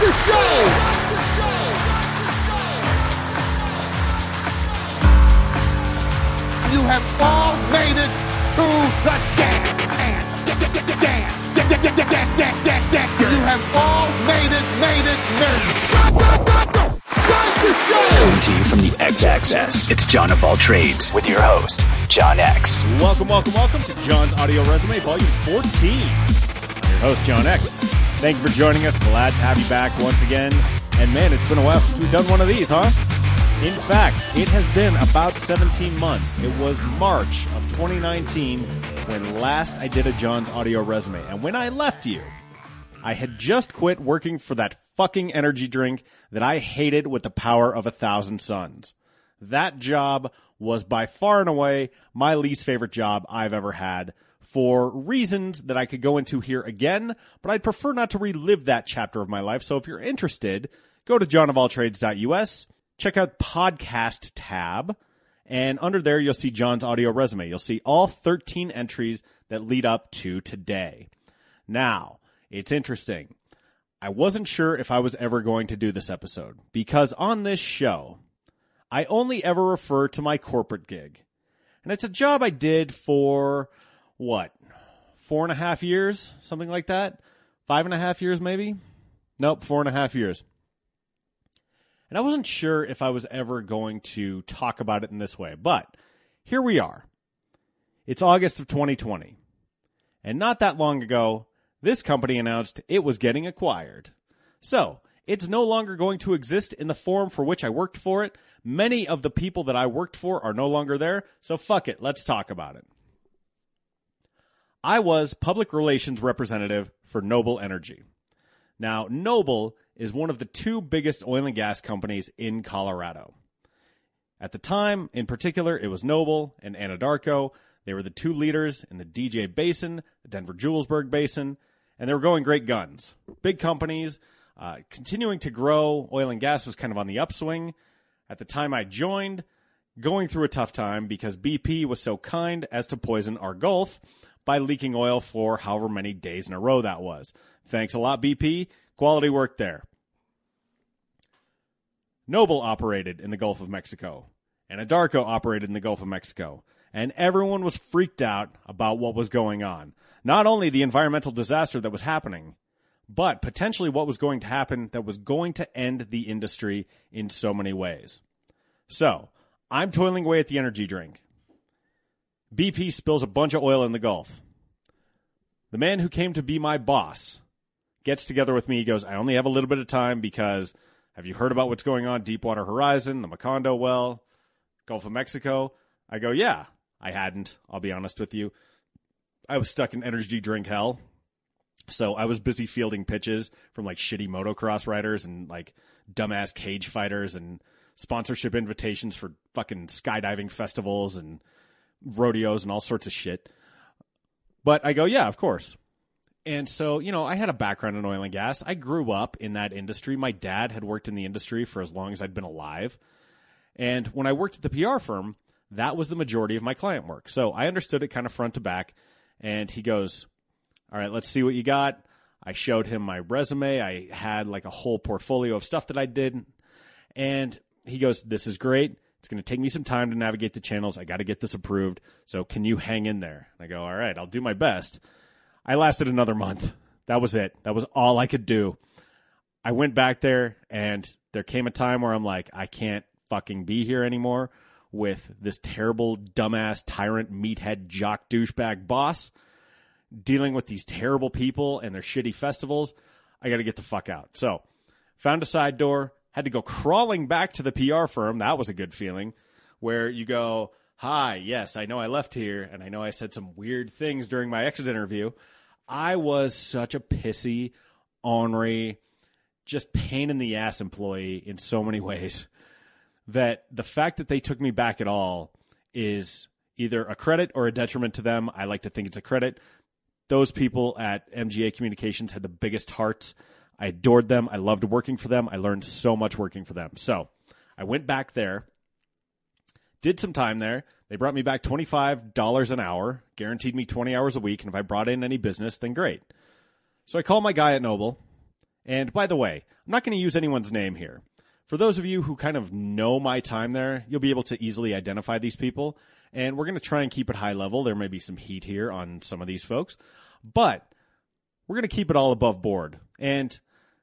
the show. You have all made it to the dance. You have all made it, made it, made it. Start. Coming to you from the X Axis, it's John of All Trades with your host, John X. Welcome, welcome, welcome to John's Audio Resume, Volume 14. I'm your host, John X. Thank you for joining us. Glad to have you back once again. And man, it's been a while since we've done one of these, huh? In fact, it has been about 17 months. It was March of 2019 when last I did a John's Audio Resume. And when I left you, I had just quit working for that fucking energy drink that I hated with the power of a thousand suns. That job was by far and away my least favorite job I've ever had for reasons that I could go into here again, but I'd prefer not to relive that chapter of my life. So if you're interested, go to johnofalltrades.us, check out podcast tab, and under there you'll see John's audio resume. You'll see all 13 entries that lead up to today. Now, it's interesting. I wasn't sure if I was ever going to do this episode because on this show, I only ever refer to my corporate gig. And it's a job I did for what? Four and a half years? Something like that? Five and a half years, maybe? Nope, four and a half years. And I wasn't sure if I was ever going to talk about it in this way, but here we are. It's August of 2020. And not that long ago, this company announced it was getting acquired. So, it's no longer going to exist in the form for which I worked for it. Many of the people that I worked for are no longer there, so fuck it, let's talk about it. I was public relations representative for Noble Energy. Now, Noble is one of the two biggest oil and gas companies in Colorado. At the time, in particular, it was Noble and Anadarko. They were the two leaders in the DJ Basin, the Denver Julesburg Basin, and they were going great guns. Big companies, uh, continuing to grow. Oil and gas was kind of on the upswing. At the time I joined, going through a tough time because BP was so kind as to poison our Gulf by leaking oil for however many days in a row that was. Thanks a lot, BP. Quality work there. Noble operated in the Gulf of Mexico, and Anadarko operated in the Gulf of Mexico, and everyone was freaked out about what was going on. Not only the environmental disaster that was happening, but potentially what was going to happen that was going to end the industry in so many ways. So, I'm toiling away at the energy drink. BP spills a bunch of oil in the Gulf. The man who came to be my boss gets together with me. He goes, I only have a little bit of time because have you heard about what's going on? Deepwater Horizon, the Macondo well, Gulf of Mexico? I go, yeah, I hadn't. I'll be honest with you. I was stuck in energy drink hell. So I was busy fielding pitches from like shitty motocross riders and like dumbass cage fighters and sponsorship invitations for fucking skydiving festivals and rodeos and all sorts of shit. But I go, yeah, of course. And so, you know, I had a background in oil and gas. I grew up in that industry. My dad had worked in the industry for as long as I'd been alive. And when I worked at the PR firm, that was the majority of my client work. So I understood it kind of front to back. And he goes, All right, let's see what you got. I showed him my resume. I had like a whole portfolio of stuff that I did. And he goes, This is great. It's going to take me some time to navigate the channels. I got to get this approved. So can you hang in there? And I go, All right, I'll do my best. I lasted another month. That was it. That was all I could do. I went back there and there came a time where I'm like, I can't fucking be here anymore with this terrible, dumbass, tyrant, meathead, jock, douchebag boss dealing with these terrible people and their shitty festivals. I got to get the fuck out. So, found a side door, had to go crawling back to the PR firm. That was a good feeling where you go, Hi, yes, I know I left here and I know I said some weird things during my exit interview. I was such a pissy, ornery, just pain in the ass employee in so many ways that the fact that they took me back at all is either a credit or a detriment to them. I like to think it's a credit. Those people at MGA Communications had the biggest hearts. I adored them. I loved working for them. I learned so much working for them. So I went back there, did some time there. They brought me back $25 an hour, guaranteed me 20 hours a week. And if I brought in any business, then great. So I call my guy at Noble And by the way, I'm not going to use anyone's name here. For those of you who kind of know my time there, you'll be able to easily identify these people. And we're going to try and keep it high level. There may be some heat here on some of these folks, but we're going to keep it all above board. And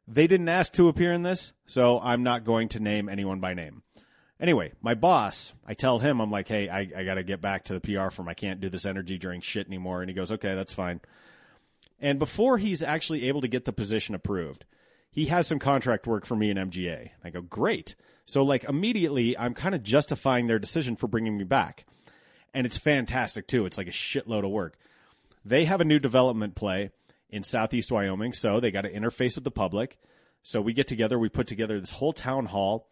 they didn't ask to appear in this, so I'm not going to name anyone by name. Anyway, my boss, I tell him, I'm like, hey, I, I got to get back to the PR firm. I can't do this energy drink shit anymore. And he goes, okay, that's fine. And before he's actually able to get the position approved, he has some contract work for me in MGA. I go, great. So, like, immediately, I'm kind of justifying their decision for bringing me back. And it's fantastic, too. It's like a shitload of work. They have a new development play in Southeast Wyoming, so they got to interface with the public. So, we get together, we put together this whole town hall.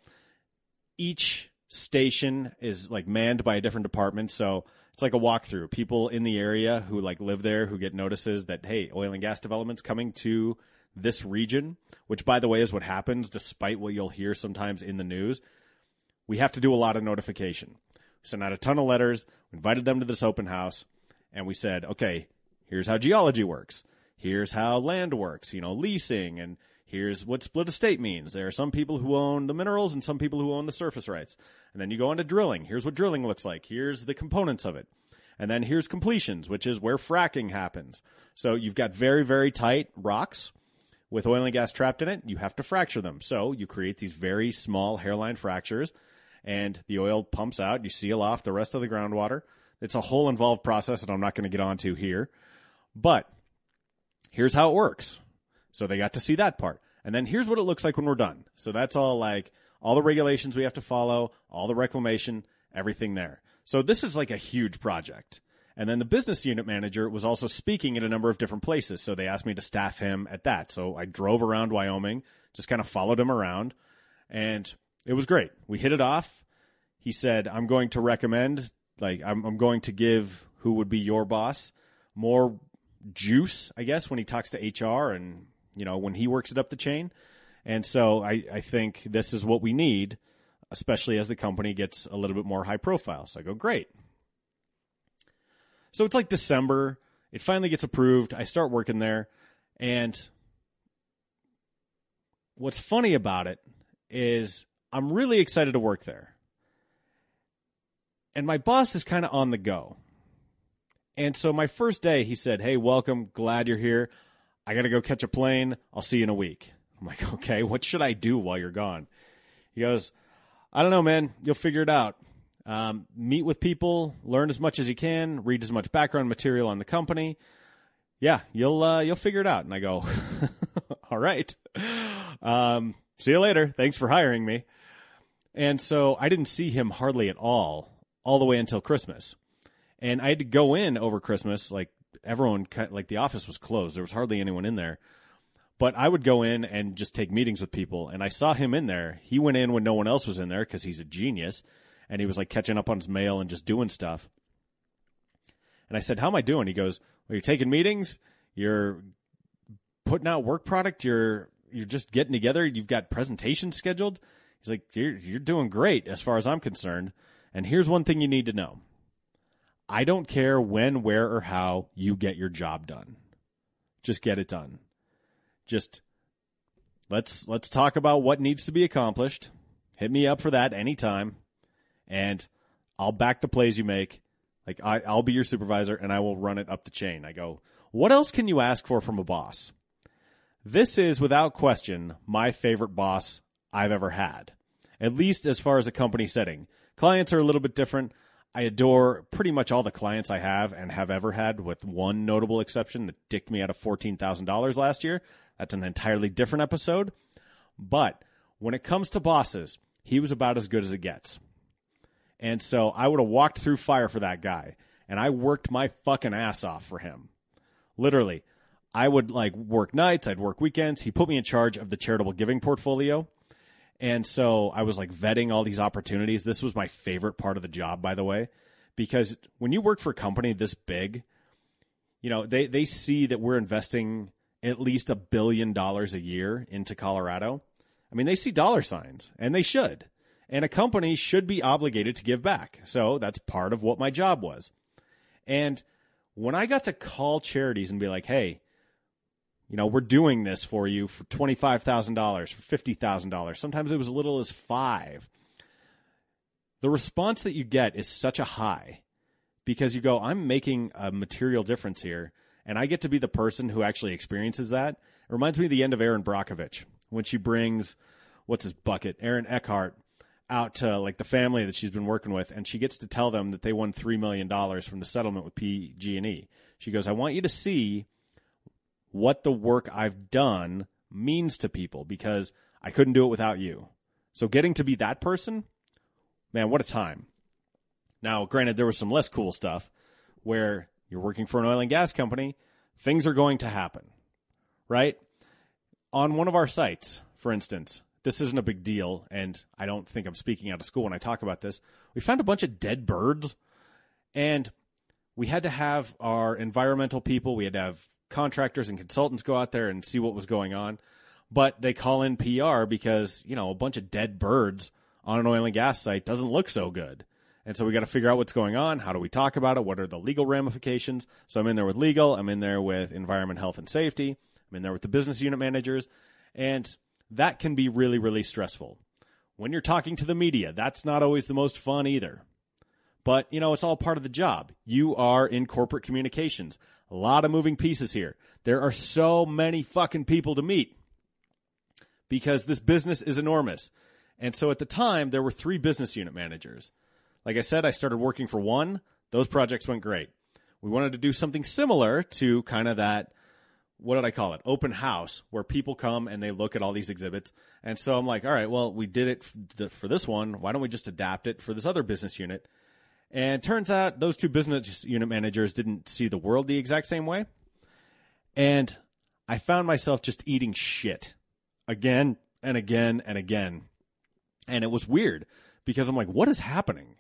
Each station is like manned by a different department. So, it's like a walkthrough. People in the area who like live there who get notices that, hey, oil and gas development's coming to this region, which by the way is what happens despite what you'll hear sometimes in the news. We have to do a lot of notification. We sent out a ton of letters, we invited them to this open house, and we said, okay, here's how geology works. Here's how land works, you know, leasing, and here's what split estate means. There are some people who own the minerals and some people who own the surface rights. And then you go into drilling. Here's what drilling looks like. Here's the components of it. And then here's completions, which is where fracking happens. So you've got very, very tight rocks with oil and gas trapped in it, you have to fracture them. So you create these very small hairline fractures, and the oil pumps out. You seal off the rest of the groundwater. It's a whole involved process that I'm not going to get onto here. But here's how it works. So they got to see that part. And then here's what it looks like when we're done. So that's all like all the regulations we have to follow, all the reclamation, everything there. So this is like a huge project. And then the business unit manager was also speaking at a number of different places. So they asked me to staff him at that. So I drove around Wyoming, just kind of followed him around, and it was great. We hit it off. He said, I'm going to recommend, like, I'm, I'm going to give who would be your boss more juice, I guess, when he talks to HR and, you know, when he works it up the chain. And so I, I think this is what we need, especially as the company gets a little bit more high profile. So I go, great. So it's like December. It finally gets approved. I start working there. And what's funny about it is I'm really excited to work there. And my boss is kind of on the go. And so my first day, he said, Hey, welcome. Glad you're here. I got to go catch a plane. I'll see you in a week. I'm like, Okay, what should I do while you're gone? He goes, I don't know, man. You'll figure it out. Um, meet with people, learn as much as you can, read as much background material on the company. Yeah, you'll uh, you'll figure it out. And I go, all right. Um, see you later. Thanks for hiring me. And so I didn't see him hardly at all, all the way until Christmas. And I had to go in over Christmas. Like everyone, like the office was closed. There was hardly anyone in there. But I would go in and just take meetings with people. And I saw him in there. He went in when no one else was in there because he's a genius and he was like catching up on his mail and just doing stuff. And I said, "How am I doing?" He goes, "Well, you're taking meetings. You're putting out work product. You're you're just getting together. You've got presentations scheduled." He's like, "You're you're doing great as far as I'm concerned." And here's one thing you need to know. I don't care when, where, or how you get your job done. Just get it done. Just let's let's talk about what needs to be accomplished. Hit me up for that anytime and I'll back the plays you make. Like I, I'll be your supervisor and I will run it up the chain. I go, what else can you ask for from a boss? This is without question my favorite boss I've ever had, at least as far as a company setting. Clients are a little bit different. I adore pretty much all the clients I have and have ever had, with one notable exception that dicked me out of $14,000 last year. That's an entirely different episode. But when it comes to bosses, he was about as good as it gets. And so I would have walked through fire for that guy. And I worked my fucking ass off for him. Literally. I would like work nights, I'd work weekends. He put me in charge of the charitable giving portfolio. And so I was like vetting all these opportunities. This was my favorite part of the job, by the way, because when you work for a company this big, you know, they, they see that we're investing at least a billion dollars a year into Colorado. I mean, they see dollar signs, and they should and a company should be obligated to give back. So that's part of what my job was. And when I got to call charities and be like, hey, you know, we're doing this for you for $25,000, for $50,000. Sometimes it was as little as five. The response that you get is such a high because you go, I'm making a material difference here, and I get to be the person who actually experiences that. It reminds me of the end of Erin Brockovich when she brings, what's his bucket, Aaron Eckhart out to like the family that she's been working with, and she gets to tell them that they won three million dollars from the settlement with PG&E. She goes, "I want you to see what the work I've done means to people because I couldn't do it without you." So getting to be that person, man, what a time! Now, granted, there was some less cool stuff where you're working for an oil and gas company, things are going to happen, right? On one of our sites, for instance, this isn't a big deal, and I don't think I'm speaking out of school when I talk about this. We found a bunch of dead birds, and we had to have our environmental people, we had to have contractors and consultants go out there and see what was going on. But they call in PR because, you know, a bunch of dead birds on an oil and gas site doesn't look so good. And so we got to figure out what's going on. How do we talk about it? What are the legal ramifications? So I'm in there with legal. I'm in there with environment, health, and safety. I'm in there with the business unit managers. And that can be really, really stressful. When you're talking to the media, that's not always the most fun either. But, you know, it's all part of the job. You are in corporate communications. A lot of moving pieces here. There are so many fucking people to meet because this business is enormous. And so at the time, there were three business unit managers. Like I said, I started working for one. Those projects went great. We wanted to do something similar to kind of that what did I call it? Open house where people come and they look at all these exhibits. And so I'm like, all right, well, we did it for this one. Why don't we just adapt it for this other business unit? And turns out those two business unit managers didn't see the world the exact same way. And I found myself just eating shit again and again and again. And it was weird because I'm like, what is happening?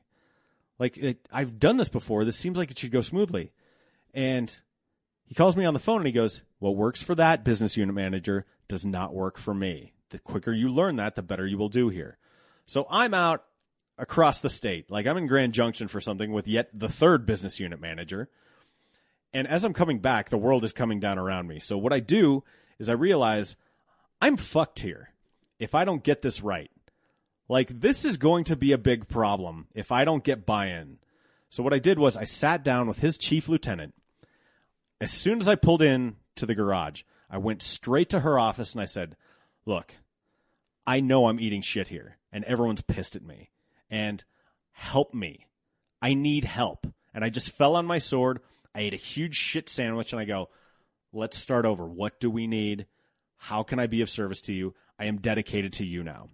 Like, it, I've done this before. This seems like it should go smoothly. And he calls me on the phone and he goes, What works for that business unit manager does not work for me. The quicker you learn that, the better you will do here. So I'm out across the state. Like I'm in Grand Junction for something with yet the third business unit manager. And as I'm coming back, the world is coming down around me. So what I do is I realize I'm fucked here if I don't get this right. Like this is going to be a big problem if I don't get buy-in. So what I did was I sat down with his chief lieutenant as soon as I pulled in to the garage, I went straight to her office and I said, Look, I know I'm eating shit here and everyone's pissed at me. And help me. I need help. And I just fell on my sword. I ate a huge shit sandwich and I go, Let's start over. What do we need? How can I be of service to you? I am dedicated to you now.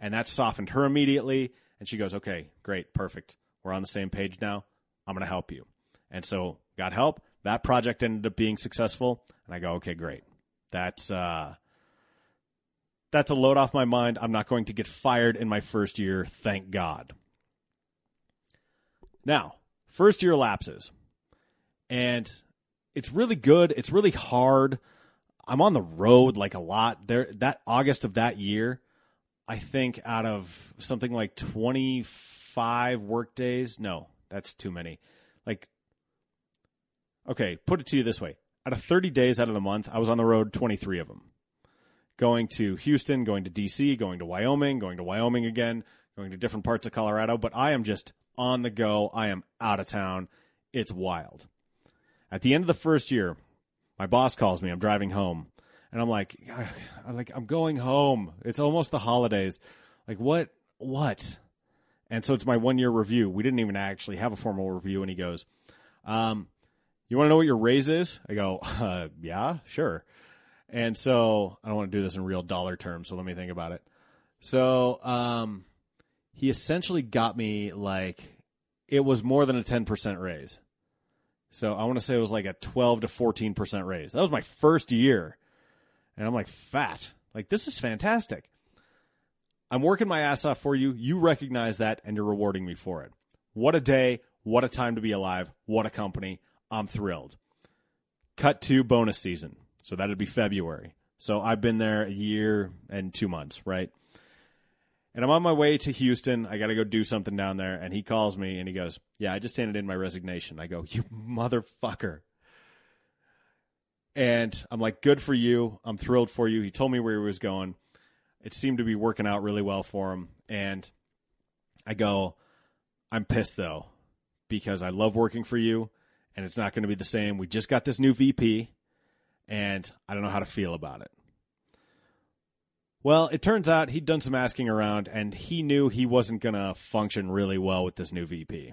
And that softened her immediately. And she goes, Okay, great, perfect. We're on the same page now. I'm going to help you. And so got help. That project ended up being successful, and I go, okay, great. That's uh, that's a load off my mind. I'm not going to get fired in my first year, thank God. Now, first year lapses, and it's really good. It's really hard. I'm on the road like a lot. There, that August of that year, I think out of something like 25 work days. No, that's too many. Like okay, put it to you this way. Out of 30 days out of the month, I was on the road 23 of them. Going to Houston, going to DC, going to Wyoming, going to Wyoming again, going to different parts of Colorado, but I am just on the go. I am out of town. It's wild. At the end of the first year, my boss calls me. I'm driving home, and I'm like, I'm like, I'm going home. It's almost the holidays. Like what? What? And so it's my one year review. We didn't even actually have a formal review, and he goes, um, you want to know what your raise is? I go, uh, yeah, sure. And so I don't want to do this in real dollar terms, so let me think about it. So um, he essentially got me like it was more than a 10% raise. So I want to say it was like a 12 to 14% raise. That was my first year. And I'm like, fat. Like, this is fantastic. I'm working my ass off for you. You recognize that, and you're rewarding me for it. What a day. What a time to be alive. What a company. I'm thrilled. Cut to bonus season. So that'd be February. So I've been there a year and two months, right? And I'm on my way to Houston. I got to go do something down there. And he calls me and he goes, Yeah, I just handed in my resignation. I go, You motherfucker. And I'm like, good for you. I'm thrilled for you. He told me where he was going. It seemed to be working out really well for him. And I go, I'm pissed though, because I love working for you and it's not going to be the same. We just got this new VP and I don't know how to feel about it. Well, it turns out he'd done some asking around and he knew he wasn't going to function really well with this new VP.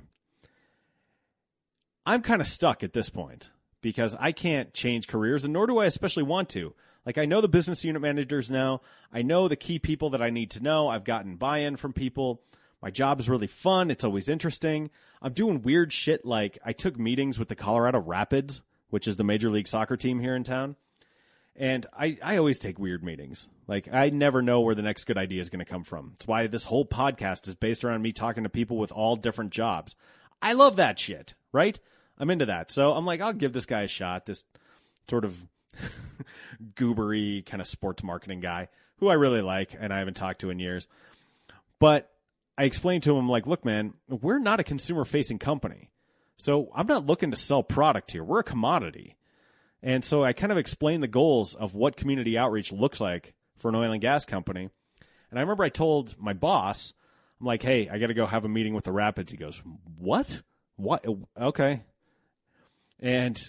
I'm kind of stuck at this point because I can't change careers and nor do I especially want to. Like I know the business unit managers now. I know the key people that I need to know. I've gotten buy-in from people. My job is really fun. It's always interesting. I'm doing weird shit like I took meetings with the Colorado Rapids, which is the major league soccer team here in town. And I, I always take weird meetings. Like I never know where the next good idea is going to come from. It's why this whole podcast is based around me talking to people with all different jobs. I love that shit, right? I'm into that. So I'm like, I'll give this guy a shot. This sort of goobery kind of sports marketing guy who I really like and I haven't talked to in years. But I explained to him, like, look, man, we're not a consumer facing company. So I'm not looking to sell product here. We're a commodity. And so I kind of explained the goals of what community outreach looks like for an oil and gas company. And I remember I told my boss, I'm like, hey, I got to go have a meeting with the Rapids. He goes, what? What? Okay. And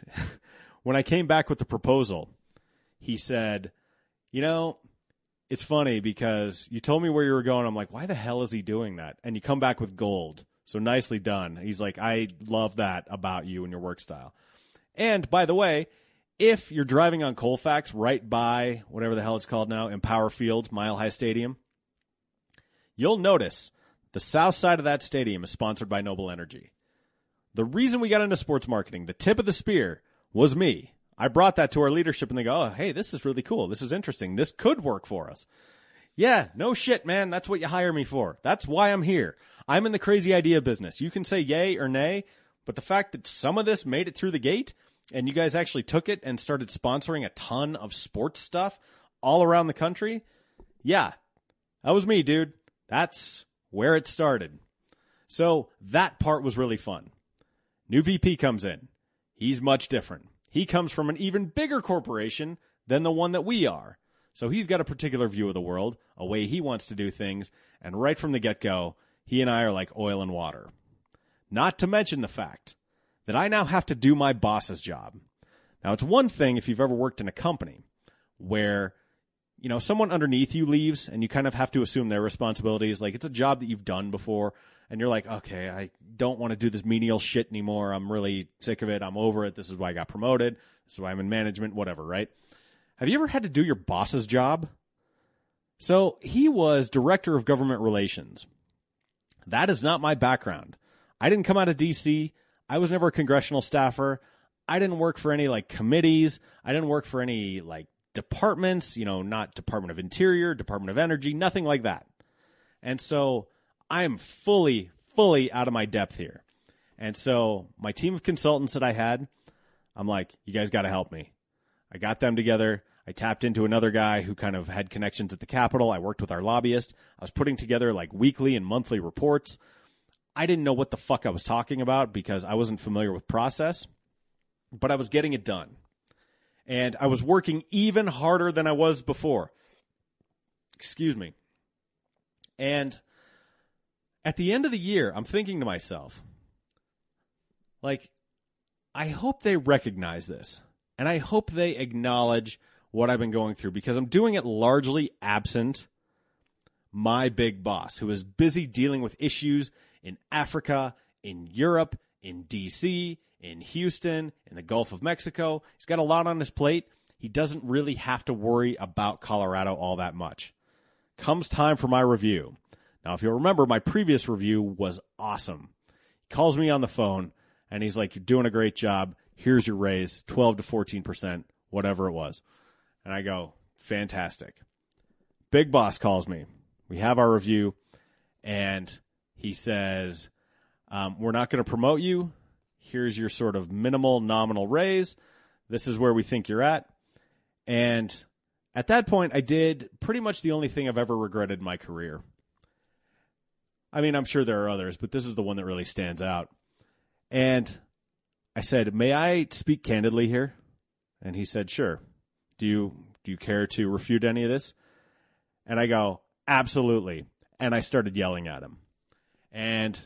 when I came back with the proposal, he said, you know, it's funny because you told me where you were going. I'm like, why the hell is he doing that? And you come back with gold. So nicely done. He's like, I love that about you and your work style. And by the way, if you're driving on Colfax right by whatever the hell it's called now, Empower Field, Mile High Stadium, you'll notice the south side of that stadium is sponsored by Noble Energy. The reason we got into sports marketing, the tip of the spear, was me. I brought that to our leadership and they go, oh, hey, this is really cool. This is interesting. This could work for us. Yeah, no shit, man. That's what you hire me for. That's why I'm here. I'm in the crazy idea business. You can say yay or nay, but the fact that some of this made it through the gate and you guys actually took it and started sponsoring a ton of sports stuff all around the country, yeah, that was me, dude. That's where it started. So that part was really fun. New VP comes in. He's much different. He comes from an even bigger corporation than the one that we are. So he's got a particular view of the world, a way he wants to do things, and right from the get go, he and I are like oil and water. Not to mention the fact that I now have to do my boss's job. Now, it's one thing if you've ever worked in a company where, you know, someone underneath you leaves and you kind of have to assume their responsibilities. Like it's a job that you've done before and you're like, okay, I don't want to do this menial shit anymore. I'm really sick of it. I'm over it. This is why I got promoted. This is why I'm in management, whatever, right? Have you ever had to do your boss's job? So he was director of government relations. That is not my background. I didn't come out of DC. I was never a congressional staffer. I didn't work for any like committees. I didn't work for any like departments, you know, not Department of Interior, Department of Energy, nothing like that. And so I am fully, fully out of my depth here. And so my team of consultants that I had, I'm like, you guys got to help me. I got them together. I tapped into another guy who kind of had connections at the Capitol. I worked with our lobbyist. I was putting together like weekly and monthly reports. I didn't know what the fuck I was talking about because I wasn't familiar with process, but I was getting it done. And I was working even harder than I was before. Excuse me. And at the end of the year, I'm thinking to myself, like, I hope they recognize this. And I hope they acknowledge what I've been going through because I'm doing it largely absent my big boss, who is busy dealing with issues in Africa, in Europe, in DC, in Houston, in the Gulf of Mexico. He's got a lot on his plate. He doesn't really have to worry about Colorado all that much. Comes time for my review. Now, if you'll remember, my previous review was awesome. He calls me on the phone and he's like, You're doing a great job. Here's your raise 12 to 14%, whatever it was. And I go, Fantastic. Big boss calls me. We have our review and he says, um, We're not going to promote you. Here's your sort of minimal nominal raise. This is where we think you're at. And at that point, I did pretty much the only thing I've ever regretted in my career. I mean, I'm sure there are others, but this is the one that really stands out. And I said, May I speak candidly here? And he said, "Sure. Do you do you care to refute any of this?" And I go, "Absolutely." And I started yelling at him. And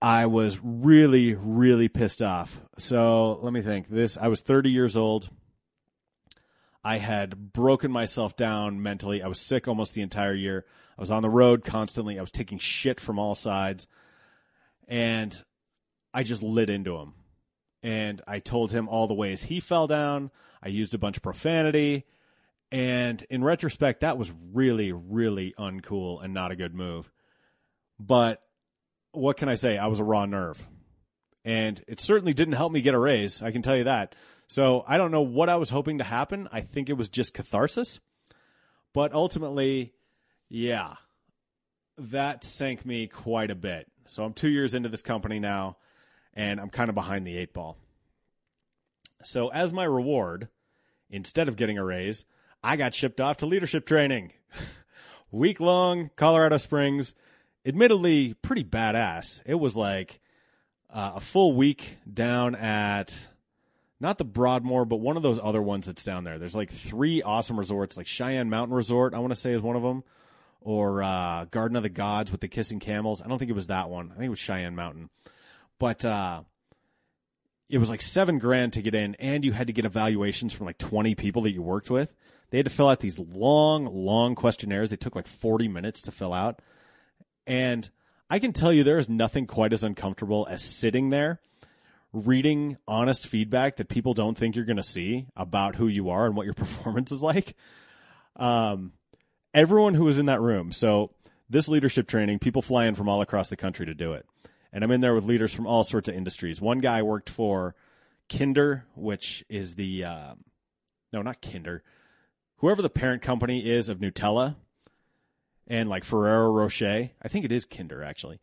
I was really really pissed off. So, let me think. This I was 30 years old. I had broken myself down mentally. I was sick almost the entire year. I was on the road constantly. I was taking shit from all sides. And I just lit into him. And I told him all the ways he fell down. I used a bunch of profanity. And in retrospect, that was really, really uncool and not a good move. But what can I say? I was a raw nerve. And it certainly didn't help me get a raise. I can tell you that. So I don't know what I was hoping to happen. I think it was just catharsis. But ultimately, yeah, that sank me quite a bit. So I'm two years into this company now, and I'm kind of behind the eight ball. So as my reward, instead of getting a raise, I got shipped off to leadership training. Week long, Colorado Springs. Admittedly, pretty badass. It was like uh, a full week down at not the Broadmoor, but one of those other ones that's down there. There's like three awesome resorts, like Cheyenne Mountain Resort, I want to say is one of them, or uh, Garden of the Gods with the Kissing Camels. I don't think it was that one. I think it was Cheyenne Mountain. But uh, it was like seven grand to get in, and you had to get evaluations from like 20 people that you worked with. They had to fill out these long, long questionnaires. They took like 40 minutes to fill out. And I can tell you there is nothing quite as uncomfortable as sitting there reading honest feedback that people don't think you're going to see about who you are and what your performance is like. Um, everyone who was in that room. So this leadership training, people fly in from all across the country to do it. And I'm in there with leaders from all sorts of industries. One guy worked for Kinder, which is the, uh, no, not Kinder, whoever the parent company is of Nutella and like Ferrero Rocher. I think it is Kinder actually.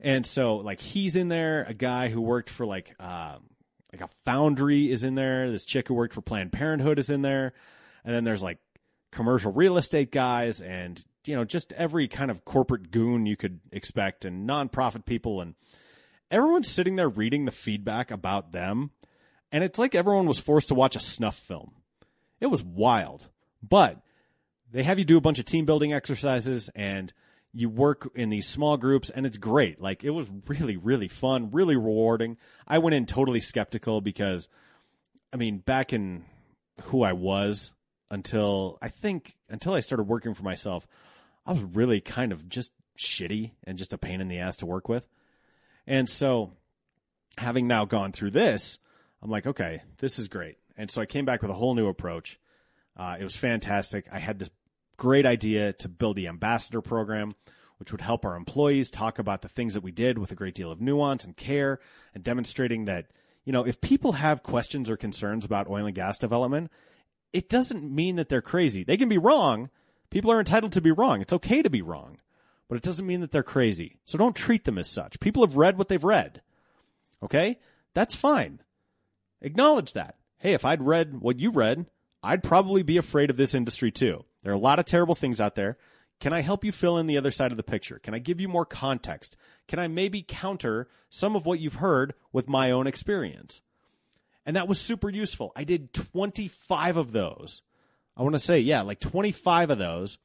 And so like he's in there. A guy who worked for like um, like a foundry is in there. This chick who worked for Planned Parenthood is in there. And then there's like commercial real estate guys and you know just every kind of corporate goon you could expect and nonprofit people and everyone's sitting there reading the feedback about them and it's like everyone was forced to watch a snuff film. It was wild. But they have you do a bunch of team building exercises and you work in these small groups and it's great. Like it was really, really fun, really rewarding. I went in totally skeptical because, I mean, back in who I was until I think until I started working for myself, I was really kind of just shitty and just a pain in the ass to work with. And so, having now gone through this, I'm like, okay, this is great. And so I came back with a whole new approach. Uh, it was fantastic. I had this great idea to build the ambassador program, which would help our employees talk about the things that we did with a great deal of nuance and care and demonstrating that, you know, if people have questions or concerns about oil and gas development, it doesn't mean that they're crazy. They can be wrong. People are entitled to be wrong. It's okay to be wrong, but it doesn't mean that they're crazy. So don't treat them as such. People have read what they've read. Okay? That's fine. Acknowledge that. Hey, if I'd read what you read, I'd probably be afraid of this industry too. There are a lot of terrible things out there. Can I help you fill in the other side of the picture? Can I give you more context? Can I maybe counter some of what you've heard with my own experience? And that was super useful. I did 25 of those. I want to say, yeah, like 25 of those.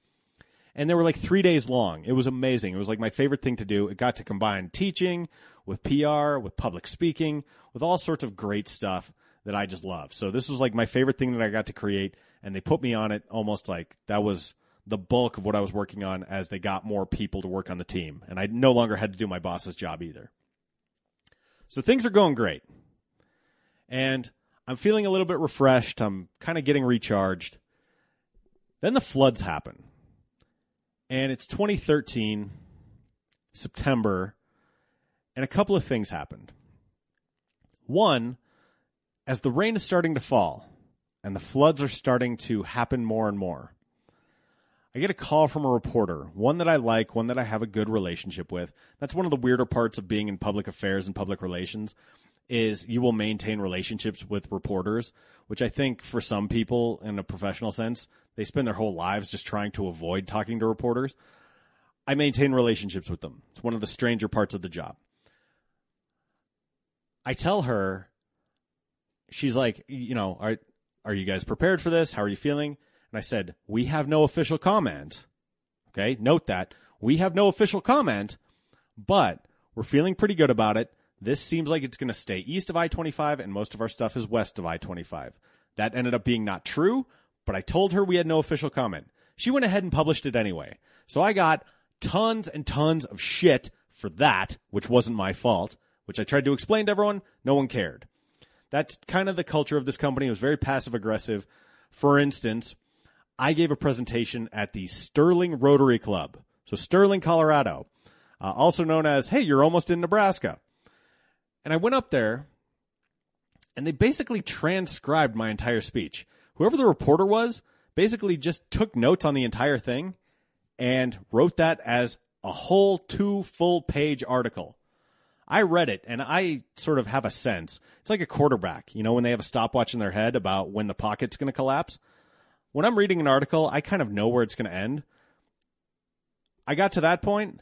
And they were like three days long. It was amazing. It was like my favorite thing to do. It got to combine teaching with PR, with public speaking, with all sorts of great stuff that I just love. So this was like my favorite thing that I got to create, and they put me on it almost like that was the bulk of what I was working on as they got more people to work on the team, and I no longer had to do my boss's job either. So things are going great, and I'm feeling a little bit refreshed. I'm kind of getting recharged. Then the floods happen, and it's 2013 September, and a couple of things happened. One, as the rain is starting to fall and the floods are starting to happen more and more, I get a call from a reporter, one that I like, one that I have a good relationship with. That's one of the weirder parts of being in public affairs and public relations is you will maintain relationships with reporters, which I think for some people in a professional sense, they spend their whole lives just trying to avoid talking to reporters. I maintain relationships with them. It's one of the stranger parts of the job. I tell her she's like, you know, are are you guys prepared for this? How are you feeling? And I said, we have no official comment. Okay, note that we have no official comment, but we're feeling pretty good about it. This seems like it's going to stay east of I 25, and most of our stuff is west of I 25. That ended up being not true, but I told her we had no official comment. She went ahead and published it anyway. So I got tons and tons of shit for that, which wasn't my fault, which I tried to explain to everyone. No one cared. That's kind of the culture of this company. It was very passive aggressive. For instance, I gave a presentation at the Sterling Rotary Club. So, Sterling, Colorado, uh, also known as, hey, you're almost in Nebraska. And I went up there and they basically transcribed my entire speech. Whoever the reporter was basically just took notes on the entire thing and wrote that as a whole two full page article. I read it and I sort of have a sense. It's like a quarterback, you know, when they have a stopwatch in their head about when the pocket's going to collapse. When I'm reading an article, I kind of know where it's going to end. I got to that point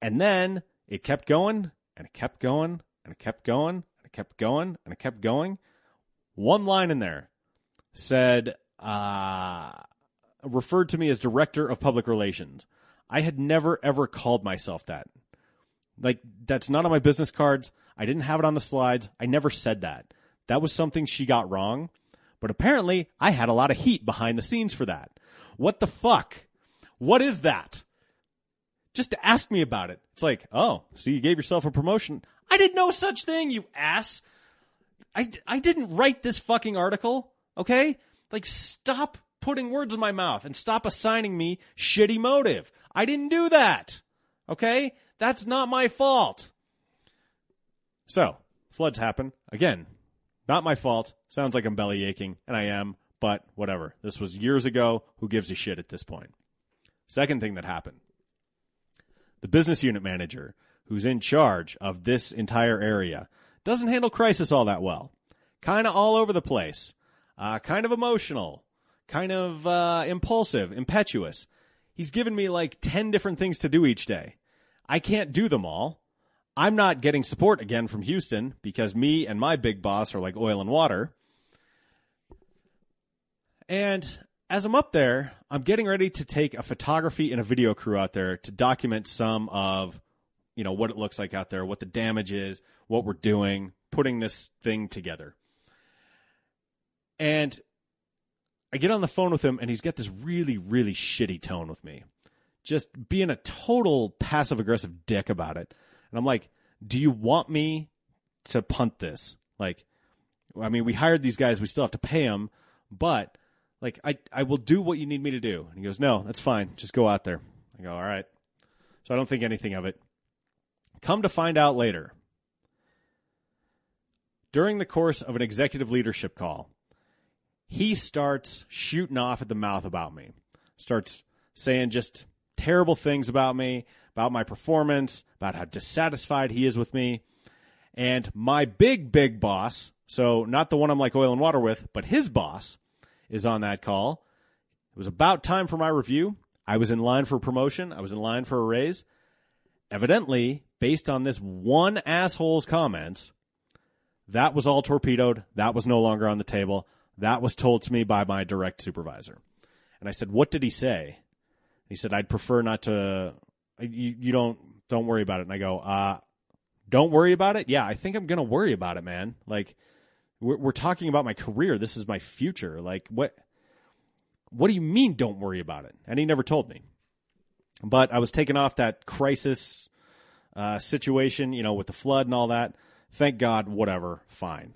and then it kept going and it kept going and it kept going and it kept going and it kept going. One line in there said, uh, referred to me as director of public relations. I had never ever called myself that. Like that's not on my business cards. I didn't have it on the slides. I never said that. That was something she got wrong. But apparently, I had a lot of heat behind the scenes for that. What the fuck? What is that? Just ask me about it. It's like, oh, so you gave yourself a promotion. I did no such thing, you ass. I, I didn't write this fucking article, okay? Like, stop putting words in my mouth and stop assigning me shitty motive. I didn't do that, okay? That's not my fault. So, floods happen. Again, not my fault. Sounds like I'm belly aching, and I am, but whatever. This was years ago. Who gives a shit at this point? Second thing that happened the business unit manager, who's in charge of this entire area, doesn't handle crisis all that well. Kind of all over the place, uh, kind of emotional, kind of uh, impulsive, impetuous. He's given me like 10 different things to do each day. I can't do them all. I'm not getting support again from Houston because me and my big boss are like oil and water. And as I'm up there, I'm getting ready to take a photography and a video crew out there to document some of, you know, what it looks like out there, what the damage is, what we're doing, putting this thing together. And I get on the phone with him and he's got this really, really shitty tone with me. Just being a total passive aggressive dick about it. And I'm like, do you want me to punt this? Like, I mean, we hired these guys, we still have to pay them, but like I, I will do what you need me to do. And he goes, no, that's fine. Just go out there. I go, all right. So I don't think anything of it. Come to find out later, during the course of an executive leadership call, he starts shooting off at the mouth about me, starts saying just terrible things about me, about my performance, about how dissatisfied he is with me. And my big, big boss, so not the one I'm like oil and water with, but his boss, is on that call. It was about time for my review. I was in line for promotion. I was in line for a raise. Evidently, based on this one asshole's comments, that was all torpedoed. That was no longer on the table. That was told to me by my direct supervisor. And I said, "What did he say?" He said, "I'd prefer not to. You, you don't don't worry about it." And I go, "Uh, don't worry about it. Yeah, I think I'm gonna worry about it, man. Like, we're, we're talking about my career. This is my future. Like, what? What do you mean? Don't worry about it. And he never told me. But I was taken off that crisis uh, situation, you know, with the flood and all that. Thank God. Whatever. Fine.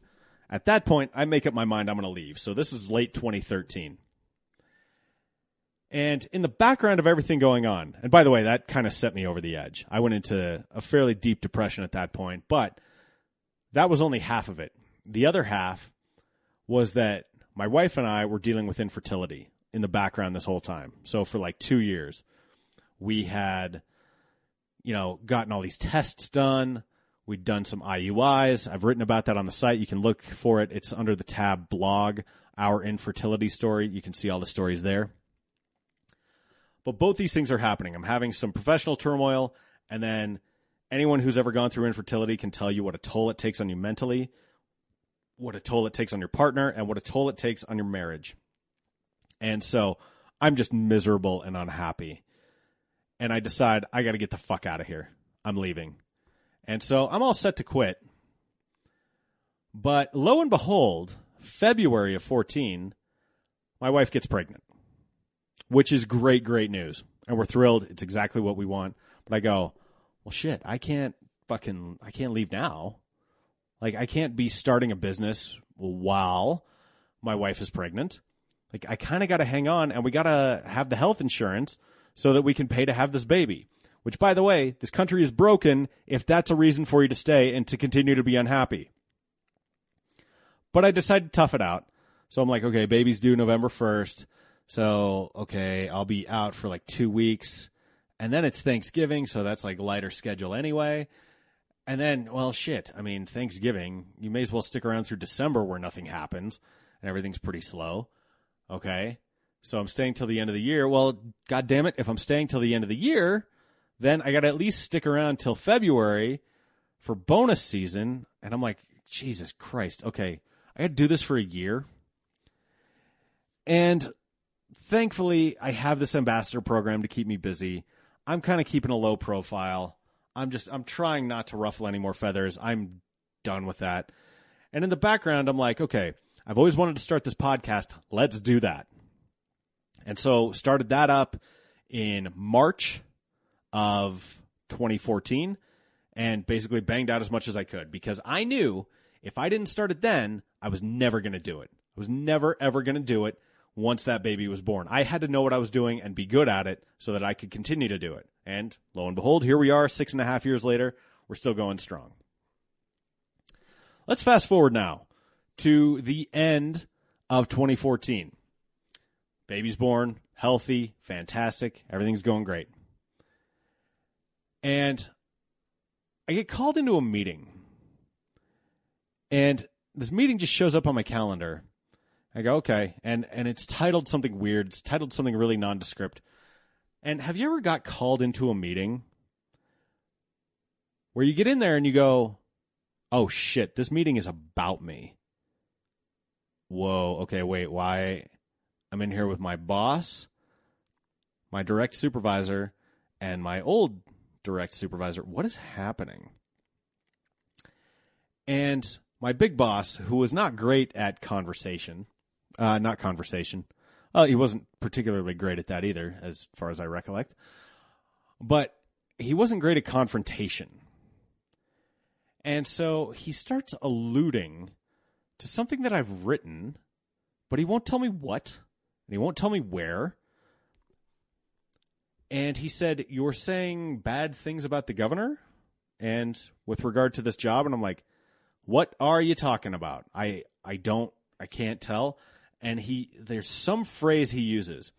At that point, I make up my mind I'm going to leave. So this is late 2013. And in the background of everything going on, and by the way, that kind of set me over the edge. I went into a fairly deep depression at that point, but that was only half of it the other half was that my wife and I were dealing with infertility in the background this whole time. So for like two years, we had, you know, gotten all these tests done. We'd done some IUIs. I've written about that on the site. You can look for it. It's under the tab blog, our infertility story. You can see all the stories there. But both these things are happening. I'm having some professional turmoil, and then anyone who's ever gone through infertility can tell you what a toll it takes on you mentally what a toll it takes on your partner and what a toll it takes on your marriage. And so I'm just miserable and unhappy. And I decide I got to get the fuck out of here. I'm leaving. And so I'm all set to quit. But lo and behold, February of 14, my wife gets pregnant, which is great, great news. And we're thrilled. It's exactly what we want. But I go, well, shit, I can't fucking, I can't leave now. Like, I can't be starting a business while my wife is pregnant. Like, I kind of got to hang on and we got to have the health insurance so that we can pay to have this baby. Which, by the way, this country is broken if that's a reason for you to stay and to continue to be unhappy. But I decided to tough it out. So I'm like, okay, baby's due November 1st. So, okay, I'll be out for like two weeks. And then it's Thanksgiving, so that's like lighter schedule anyway. And then, well, shit. I mean, Thanksgiving, you may as well stick around through December where nothing happens and everything's pretty slow. Okay. So I'm staying till the end of the year. Well, god damn it, if I'm staying till the end of the year, then I got to at least stick around till February for bonus season. And I'm like, Jesus Christ. Okay. I had to do this for a year. And thankfully, I have this ambassador program to keep me busy. I'm kind of keeping a low profile. I'm just, I'm trying not to ruffle any more feathers. I'm done with that. And in the background, I'm like, okay, I've always wanted to start this podcast. Let's do that. And so started that up in March of 2014 and basically banged out as much as I could because I knew if I didn't start it then, I was never going to do it. I was never, ever going to do it once that baby was born. I had to know what I was doing and be good at it so that I could continue to do it. And lo and behold, here we are, six and a half years later. We're still going strong. Let's fast forward now to the end of 2014. Baby's born, healthy, fantastic. Everything's going great. And I get called into a meeting. And this meeting just shows up on my calendar. I go, okay. And and it's titled something weird. It's titled something really nondescript. And have you ever got called into a meeting where you get in there and you go, oh shit, this meeting is about me? Whoa, okay, wait, why? I'm in here with my boss, my direct supervisor, and my old direct supervisor. What is happening? And my big boss, who was not great at conversation, uh, not conversation, uh, he wasn't particularly great at that either, as far as I recollect, but he wasn't great at confrontation. And so he starts alluding to something that I've written, but he won't tell me what, and he won't tell me where. And he said, You're saying bad things about the governor? And with regard to this job, and I'm like, What are you talking about? I I don't I can't tell. And he there's some phrase he uses.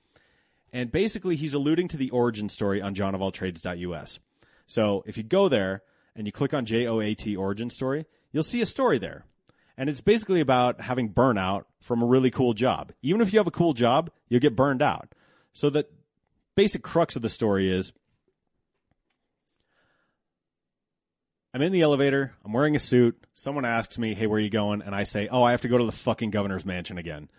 And basically he's alluding to the origin story on johnofalltrades.us. So if you go there and you click on JOAT origin story, you'll see a story there. And it's basically about having burnout from a really cool job. Even if you have a cool job, you'll get burned out. So the basic crux of the story is I'm in the elevator, I'm wearing a suit, someone asks me, "Hey, where are you going?" and I say, "Oh, I have to go to the fucking governor's mansion again."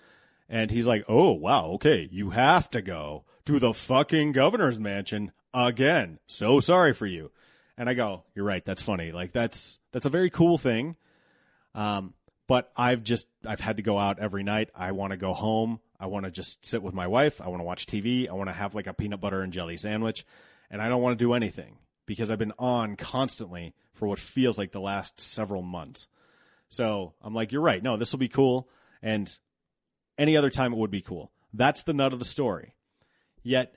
And he's like, "Oh, wow, okay, you have to go to the fucking governor's mansion again. So sorry for you." And I go, "You're right. That's funny. Like that's that's a very cool thing." Um, but I've just I've had to go out every night. I want to go home. I want to just sit with my wife. I want to watch TV. I want to have like a peanut butter and jelly sandwich, and I don't want to do anything because I've been on constantly for what feels like the last several months. So I'm like, you're right. No, this will be cool, and any other time it would be cool. That's the nut of the story. Yet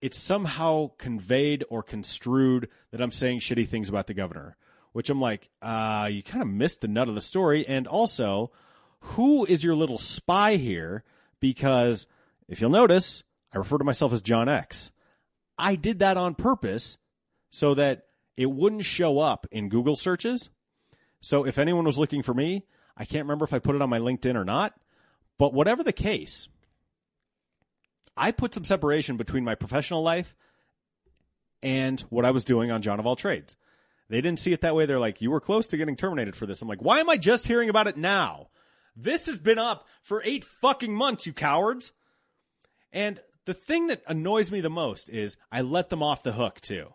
it's somehow conveyed or construed that I'm saying shitty things about the governor which I'm like, uh, you kind of missed the nut of the story. And also, who is your little spy here? Because if you'll notice, I refer to myself as John X. I did that on purpose so that it wouldn't show up in Google searches. So if anyone was looking for me, I can't remember if I put it on my LinkedIn or not, but whatever the case, I put some separation between my professional life and what I was doing on John of All Trades. They didn't see it that way. They're like, you were close to getting terminated for this. I'm like, why am I just hearing about it now? This has been up for eight fucking months, you cowards. And the thing that annoys me the most is I let them off the hook too.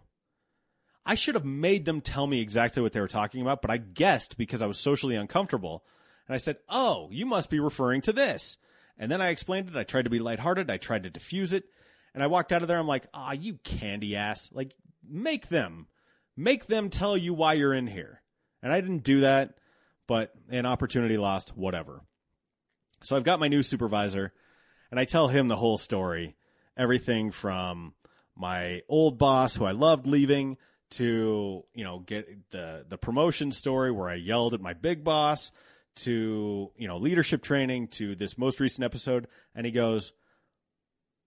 I should have made them tell me exactly what they were talking about, but I guessed because I was socially uncomfortable. And I said, Oh, you must be referring to this. And then I explained it. I tried to be lighthearted. I tried to diffuse it. And I walked out of there. I'm like, Ah, you candy ass. Like, make them, make them tell you why you're in here. And I didn't do that, but an opportunity lost, whatever. So I've got my new supervisor and I tell him the whole story. Everything from my old boss who I loved leaving to, you know, get the the promotion story where I yelled at my big boss to, you know, leadership training to this most recent episode and he goes,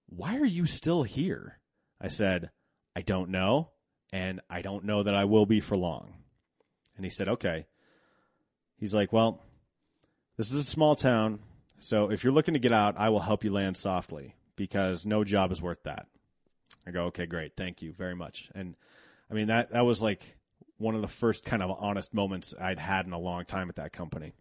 "Why are you still here?" I said, "I don't know and I don't know that I will be for long." And he said, "Okay." He's like, "Well, this is a small town. So if you're looking to get out, I will help you land softly because no job is worth that. I go, okay, great. Thank you very much. And I mean, that, that was like one of the first kind of honest moments I'd had in a long time at that company.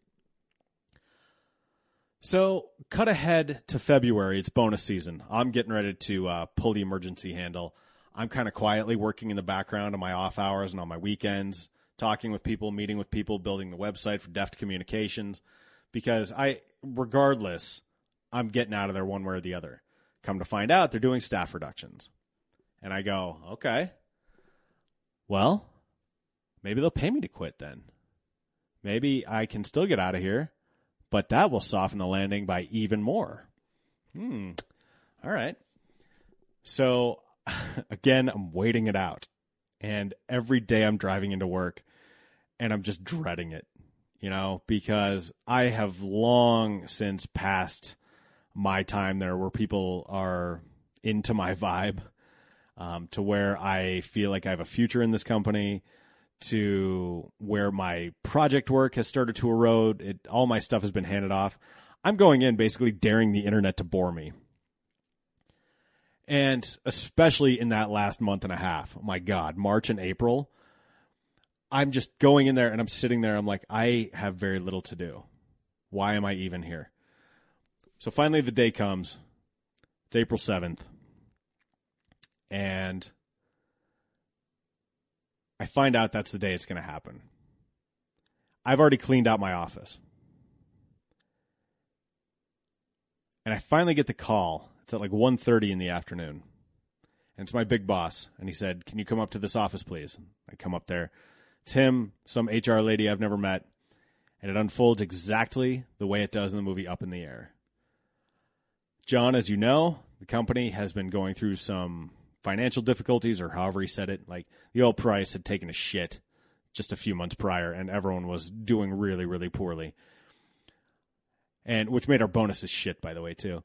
So cut ahead to February. It's bonus season. I'm getting ready to uh, pull the emergency handle. I'm kind of quietly working in the background on my off hours and on my weekends, talking with people, meeting with people, building the website for Deft Communications because I, regardless, I'm getting out of there one way or the other. Come to find out, they're doing staff reductions. And I go, okay, well, maybe they'll pay me to quit then. Maybe I can still get out of here, but that will soften the landing by even more. Hmm. All right. So again, I'm waiting it out. And every day I'm driving into work and I'm just dreading it you know, because I have long since passed my time there where people are into my vibe um, to where I feel like I have a future in this company to where my project work has started to erode. It, all my stuff has been handed off. I'm going in basically daring the internet to bore me. And especially in that last month and a half, my God, March and April, I'm just going in there and I'm sitting there. I'm like, I have very little to do. Why am I even here? So finally, the day comes. It's April 7th. And I find out that's the day it's going to happen. I've already cleaned out my office. And I finally get the call. It's at like 1:30 in the afternoon. And it's my big boss and he said, "Can you come up to this office please?" I come up there. It's him, some HR lady I've never met, and it unfolds exactly the way it does in the movie Up in the Air. John, as you know, the company has been going through some financial difficulties, or however he said it. Like the oil price had taken a shit just a few months prior, and everyone was doing really, really poorly. And which made our bonuses shit, by the way, too.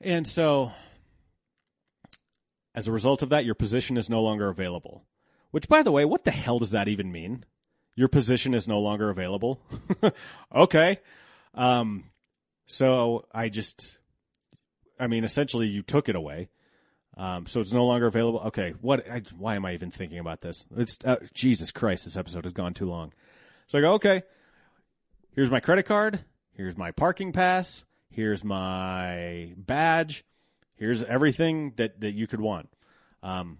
And so, as a result of that, your position is no longer available. Which, by the way, what the hell does that even mean? Your position is no longer available. okay. Um, so I just, I mean, essentially, you took it away. Um, so it's no longer available. Okay, what? I, why am I even thinking about this? It's uh, Jesus Christ. This episode has gone too long. So I go, okay. Here's my credit card. Here's my parking pass. Here's my badge. Here's everything that that you could want. Um,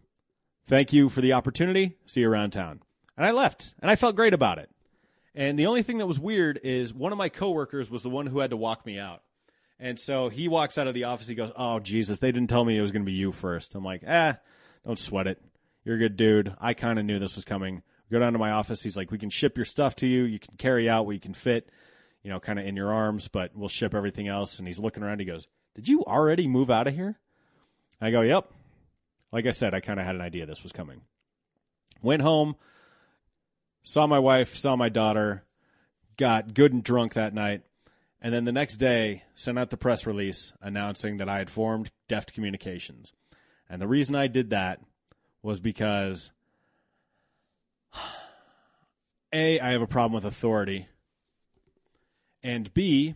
Thank you for the opportunity. See you around town. And I left, and I felt great about it. And the only thing that was weird is one of my coworkers was the one who had to walk me out. And so he walks out of the office. He goes, "Oh Jesus, they didn't tell me it was going to be you first. I'm like, "Ah, don't sweat it. You're a good dude. I kind of knew this was coming." Go down to my office. He's like, "We can ship your stuff to you. You can carry out what you can fit, you know, kind of in your arms, but we'll ship everything else." And he's looking around. He goes, "Did you already move out of here?" I go, "Yep." Like I said, I kind of had an idea this was coming. Went home, saw my wife, saw my daughter, got good and drunk that night, and then the next day sent out the press release announcing that I had formed Deft Communications. And the reason I did that was because A, I have a problem with authority, and B,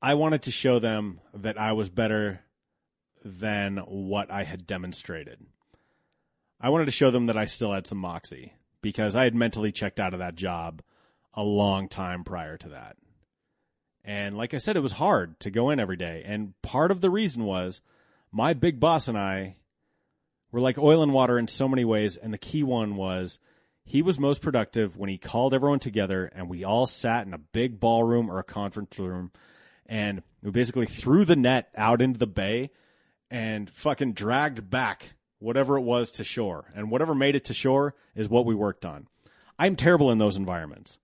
I wanted to show them that I was better than what I had demonstrated. I wanted to show them that I still had some moxie because I had mentally checked out of that job a long time prior to that. And like I said, it was hard to go in every day. And part of the reason was my big boss and I were like oil and water in so many ways. And the key one was he was most productive when he called everyone together and we all sat in a big ballroom or a conference room and we basically threw the net out into the bay and fucking dragged back whatever it was to shore. And whatever made it to shore is what we worked on. I'm terrible in those environments.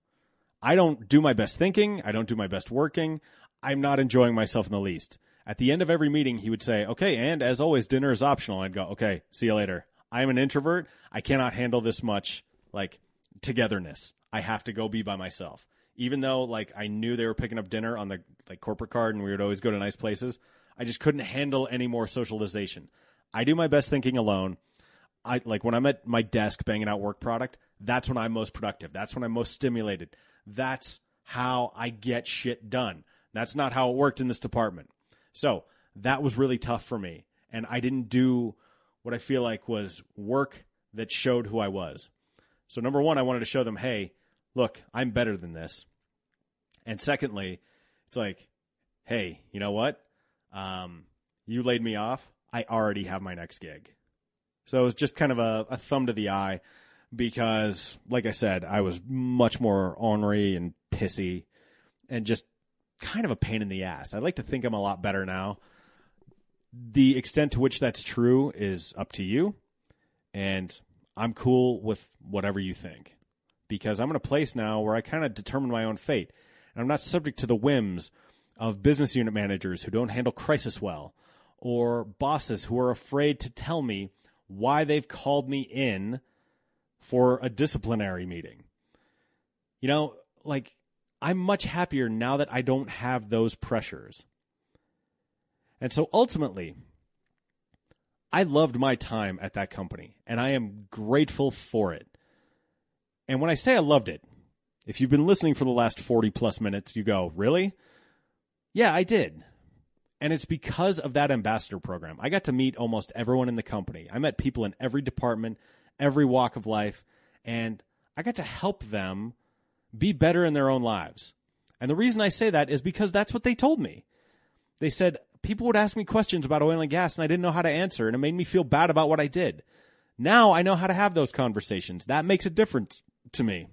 I don't do my best thinking. I don't do my best working. I'm not enjoying myself in the least. At the end of every meeting, he would say, okay, and as always, dinner is optional. I'd go, okay, see you later. I'm an introvert. I cannot handle this much like togetherness. I have to go be by myself. Even though like I knew they were picking up dinner on the like corporate card and we would always go to nice places, I just couldn't handle any more socialization. I do my best thinking alone. I like when I'm at my desk banging out work product, that's when I'm most productive. That's when I'm most stimulated. That's how I get shit done. That's not how it worked in this department. So that was really tough for me. And I didn't do what I feel like was work that showed who I was. So, number one, I wanted to show them, hey, look, I'm better than this. And secondly, it's like, hey, you know what? Um, you laid me off. I already have my next gig. So it was just kind of a, a thumb to the eye because, like I said, I was much more ornery and pissy and just kind of a pain in the ass. I like to think I'm a lot better now. The extent to which that's true is up to you. And I'm cool with whatever you think because I'm in a place now where I kind of determine my own fate. And I'm not subject to the whims of business unit managers who don't handle crisis well or bosses who are afraid to tell me why they've called me in for a disciplinary meeting. You know, like, I'm much happier now that I don't have those pressures. And so ultimately, I loved my time at that company and I am grateful for it. And when I say I loved it, if you've been listening for the last 40 plus minutes, you go, really? Yeah, I did. And it's because of that ambassador program. I got to meet almost everyone in the company. I met people in every department, every walk of life, and I got to help them be better in their own lives. And the reason I say that is because that's what they told me. They said people would ask me questions about oil and gas and I didn't know how to answer, and it made me feel bad about what I did. Now I know how to have those conversations. That makes a difference to me.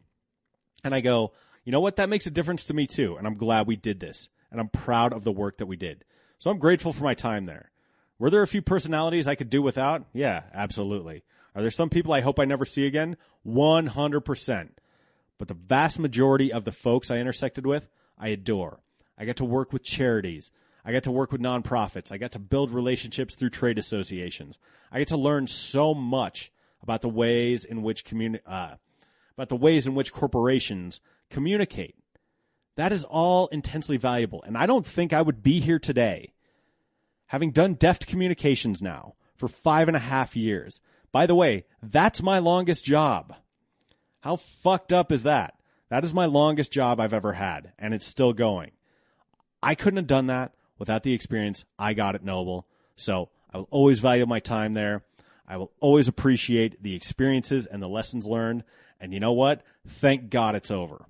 And I go, you know what? That makes a difference to me too. And I'm glad we did this. And I'm proud of the work that we did. So I'm grateful for my time there. Were there a few personalities I could do without? Yeah, absolutely. Are there some people I hope I never see again? 100%. But the vast majority of the folks I intersected with, I adore. I get to work with charities. I got to work with nonprofits. I got to build relationships through trade associations. I get to learn so much about the ways in which communi- uh, about the ways in which corporations communicate that is all intensely valuable. And I don't think I would be here today, having done deft communications now for five and a half years. By the way, that's my longest job. How fucked up is that? That is my longest job I've ever had, and it's still going. I couldn't have done that without the experience I got at Noble. So I will always value my time there. I will always appreciate the experiences and the lessons learned. And you know what? Thank God it's over.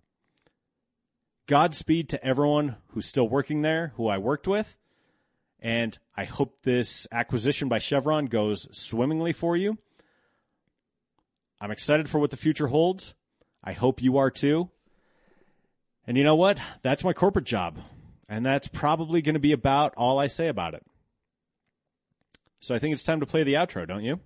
Godspeed to everyone who's still working there, who I worked with. And I hope this acquisition by Chevron goes swimmingly for you. I'm excited for what the future holds. I hope you are too. And you know what? That's my corporate job. And that's probably going to be about all I say about it. So I think it's time to play the outro, don't you?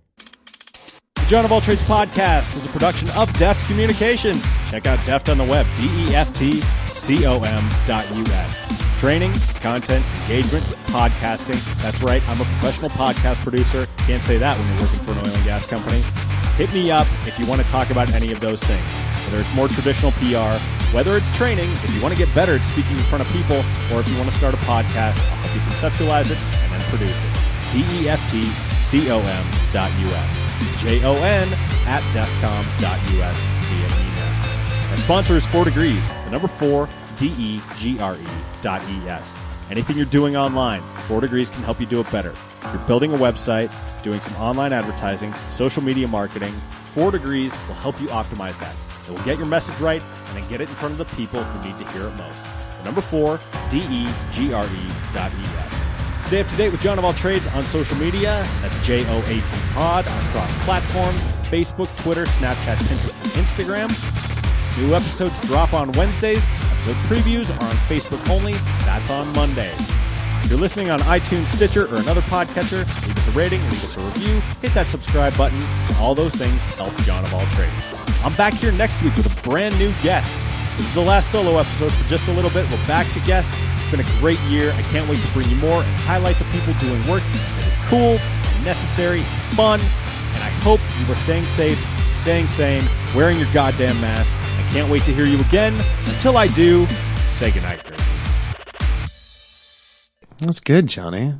The John of All Trades podcast is a production of Deft Communications. Check out Deft on the web, D E F T com.us. Training, content, engagement, podcasting. That's right, I'm a professional podcast producer. Can't say that when you're working for an oil and gas company. Hit me up if you want to talk about any of those things. Whether it's more traditional PR, whether it's training, if you want to get better at speaking in front of people, or if you want to start a podcast, I'll help you conceptualize it and then produce it. D-E-F-T-C-O-M dot U-S. J-O-N at deftcom dot U-S via email. And sponsor is Four Degrees, the number four, D-E-G-R-E dot E-S. Anything you're doing online, Four Degrees can help you do it better. If you're building a website, doing some online advertising, social media marketing, Four Degrees will help you optimize that. It will get your message right and then get it in front of the people who need to hear it most. The number four, D-E-G-R-E dot E-S. Stay up to date with John of All Trades on social media. That's J-O-A-T Pod on cross platforms, Facebook, Twitter, Snapchat, Pinterest, and Instagram. New episodes drop on Wednesdays. Episode previews are on Facebook only. That's on Mondays. If you're listening on iTunes, Stitcher, or another podcatcher, leave us a rating, leave us a review, hit that subscribe button. All those things help John of All Trades. I'm back here next week with a brand new guest. This is the last solo episode for just a little bit. We're back to guests. It's been a great year. I can't wait to bring you more and highlight the people doing work that is cool, necessary, fun, and I hope you are staying safe, staying sane, wearing your goddamn mask. I can't wait to hear you again. Until I do, say goodnight. That's good, Johnny.